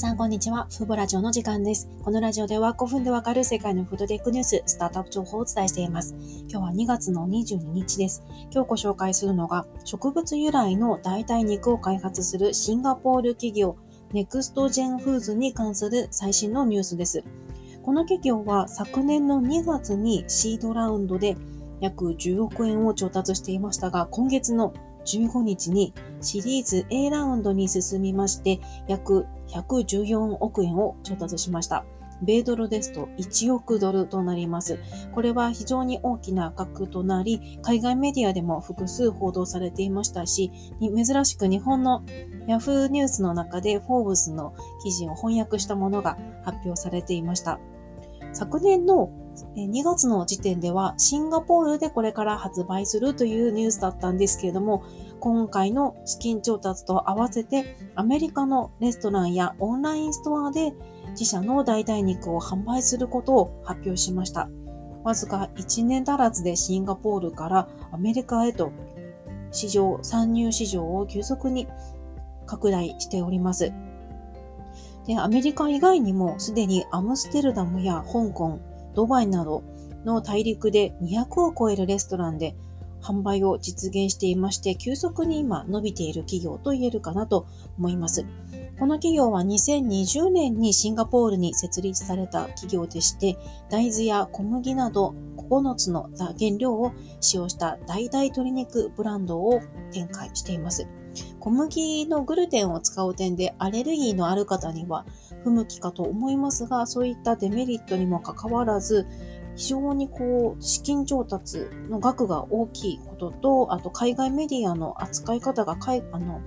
さん、こんにちは。フーボラジオの時間です。このラジオでは5分でわかる世界のフードテックニュース、スタートアップ情報をお伝えしています。今日は2月の22日です。今日ご紹介するのが、植物由来の代替肉を開発するシンガポール企業、ネクストジェンフーズに関する最新のニュースです。この企業は昨年の2月にシードラウンドで約10億円を調達していましたが、今月の15日にシリーズ A ラウンドに進みまして、約114億円を調達しました。米ドルですと1億ドルとなります。これは非常に大きな額となり、海外メディアでも複数報道されていましたし、珍しく日本の Yahoo ニュースの中でフォーブスの記事を翻訳したものが発表されていました。昨年の2月の時点ではシンガポールでこれから発売するというニュースだったんですけれども、今回の資金調達と合わせてアメリカのレストランやオンラインストアで自社の代替肉を販売することを発表しました。わずか1年足らずでシンガポールからアメリカへと市場、参入市場を急速に拡大しております。で、アメリカ以外にもすでにアムステルダムや香港、ドバイなどの大陸で200を超えるレストランで販売を実現していまして、急速に今伸びている企業と言えるかなと思います。この企業は2020年にシンガポールに設立された企業でして、大豆や小麦など9つの原料を使用した代々鶏肉ブランドを展開しています。小麦のグルテンを使う点でアレルギーのある方には不向きかと思いますが、そういったデメリットにもかかわらず、非常にこう、資金調達の額が大きいことと、あと海外メディアの扱い方が海あの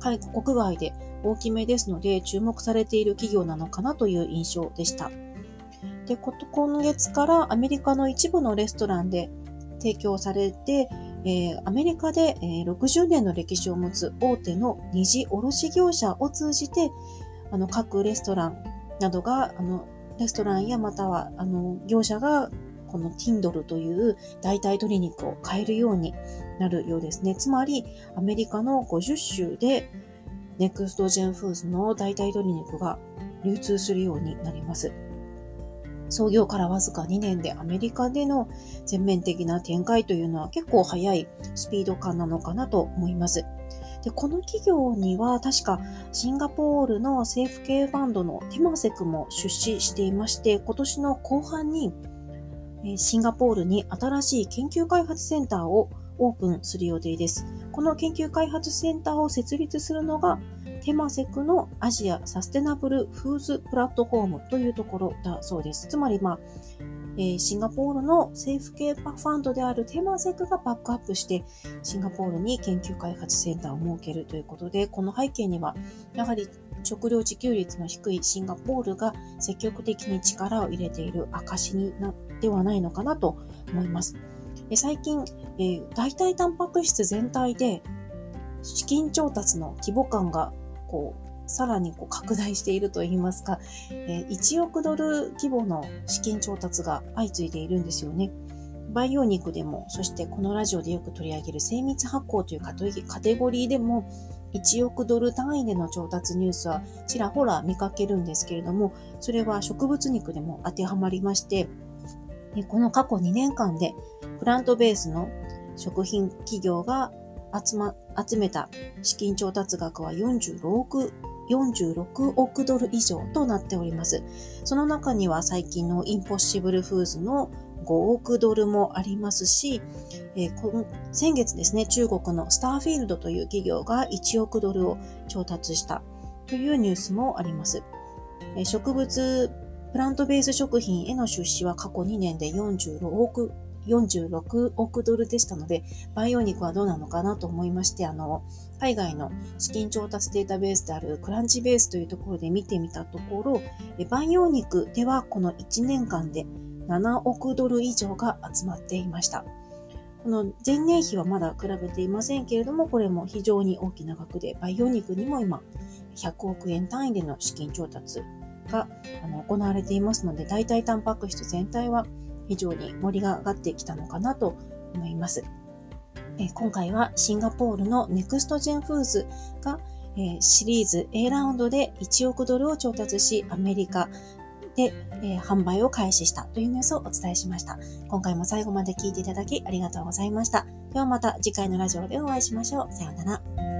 国外で大きめですので、注目されている企業なのかなという印象でした。で、今月からアメリカの一部のレストランで提供されて、えー、アメリカで、えー、60年の歴史を持つ大手の二次卸業者を通じて、あの、各レストランなどが、あの、レストランやまたは、あの、業者が、この Kindle という代替鶏肉を買えるようになるようですね。つまり、アメリカの50州で、ネクストジェンフーズの代替鶏肉が流通するようになります。創業からわずか2年でアメリカでの全面的な展開というのは結構早いスピード感なのかなと思います。で、この企業には確かシンガポールの政府系ファンドのテマセクも出資していまして、今年の後半にシンガポールに新しい研究開発センターをオープンする予定です。この研究開発センターを設立するのがテマセクのアジアサステナブルフーズプラットフォームというところだそうです。つまり、まあ、えー、シンガポールの政府系ファンドであるテマセクがバックアップして、シンガポールに研究開発センターを設けるということで、この背景には、やはり食料自給率の低いシンガポールが積極的に力を入れている証になってはないのかなと思います。最近、えー、代替タンパク質全体で資金調達の規模感がこう、さらにこう拡大しているといいますか、え1億ドル規模の資金調達が相次いでいるんですよね。培養肉でも、そしてこのラジオでよく取り上げる精密発酵というカテゴリーでも、1億ドル単位での調達ニュースはちらほら見かけるんですけれども、それは植物肉でも当てはまりまして、この過去2年間でプラントベースの食品企業が集ま、集めた資金調達額は46億、46億ドル以上となっております。その中には最近のインポッシブルフーズの5億ドルもありますし、えー、先月ですね、中国のスターフィールドという企業が1億ドルを調達したというニュースもあります。えー、植物、プラントベース食品への出資は過去2年で46億46億ドルでしたので、培養肉はどうなのかなと思いまして、あの、海外の資金調達データベースであるクランチベースというところで見てみたところ、培養肉ではこの1年間で7億ドル以上が集まっていました。この前年比はまだ比べていませんけれども、これも非常に大きな額で、培養肉にも今、100億円単位での資金調達が行われていますので、代替タンパク質全体は非常に盛りが上がってきたのかなと思います。え今回はシンガポールのネクストジェンフーズがえー、シリーズ A ラウンドで1億ドルを調達し、アメリカで、えー、販売を開始したというニュースをお伝えしました。今回も最後まで聞いていただきありがとうございました。ではまた次回のラジオでお会いしましょう。さようなら。